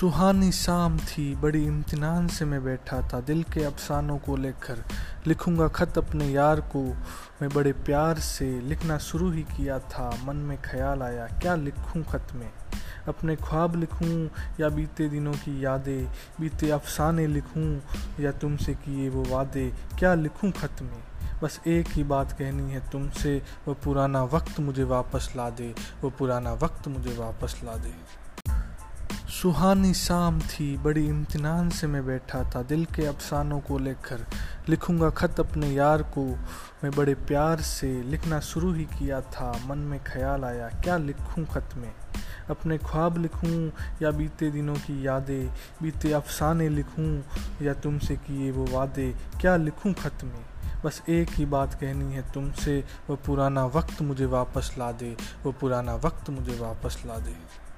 सुहानी शाम थी, बड़ी इम्तिनान से मैं बैठा था, दिल के अफसानों को लेकर। लिखूँगा ख़त अपने यार को, मैं बड़े प्यार से लिखना शुरू ही किया था, मन में ख्याल आया, क्या लिखूं ख़त में? अपने ख्वाब लिखूं या बीते दिनों की यादें, बीते अफसाने लिखूं या तुमसे किए वो वादे, क्या लिखूं ख़त में? बस एक ही बात कहनी है तुमसे, वो पुराना वक्त मुझे वापस ला दे, वो पुराना वक्त मुझे वापस ला दे। सुहानी शाम थी, बड़ी इम्तिनान से मैं बैठा था, दिल के अफसानों को लेकर। लिखूँगा ख़त अपने यार को, मैं बड़े प्यार से लिखना शुरू ही किया था, मन में ख्याल आया, क्या लिखूं ख़त में? अपने ख्वाब लिखूं या बीते दिनों की यादें, बीते अफसाने लिखूं या तुमसे किए वो वादे, क्या लिखूं ख़त में? बस एक ही बात कहनी है तुमसे, वो पुराना वक्त मुझे वापस ला दे, वो पुराना वक्त मुझे वापस ला दे।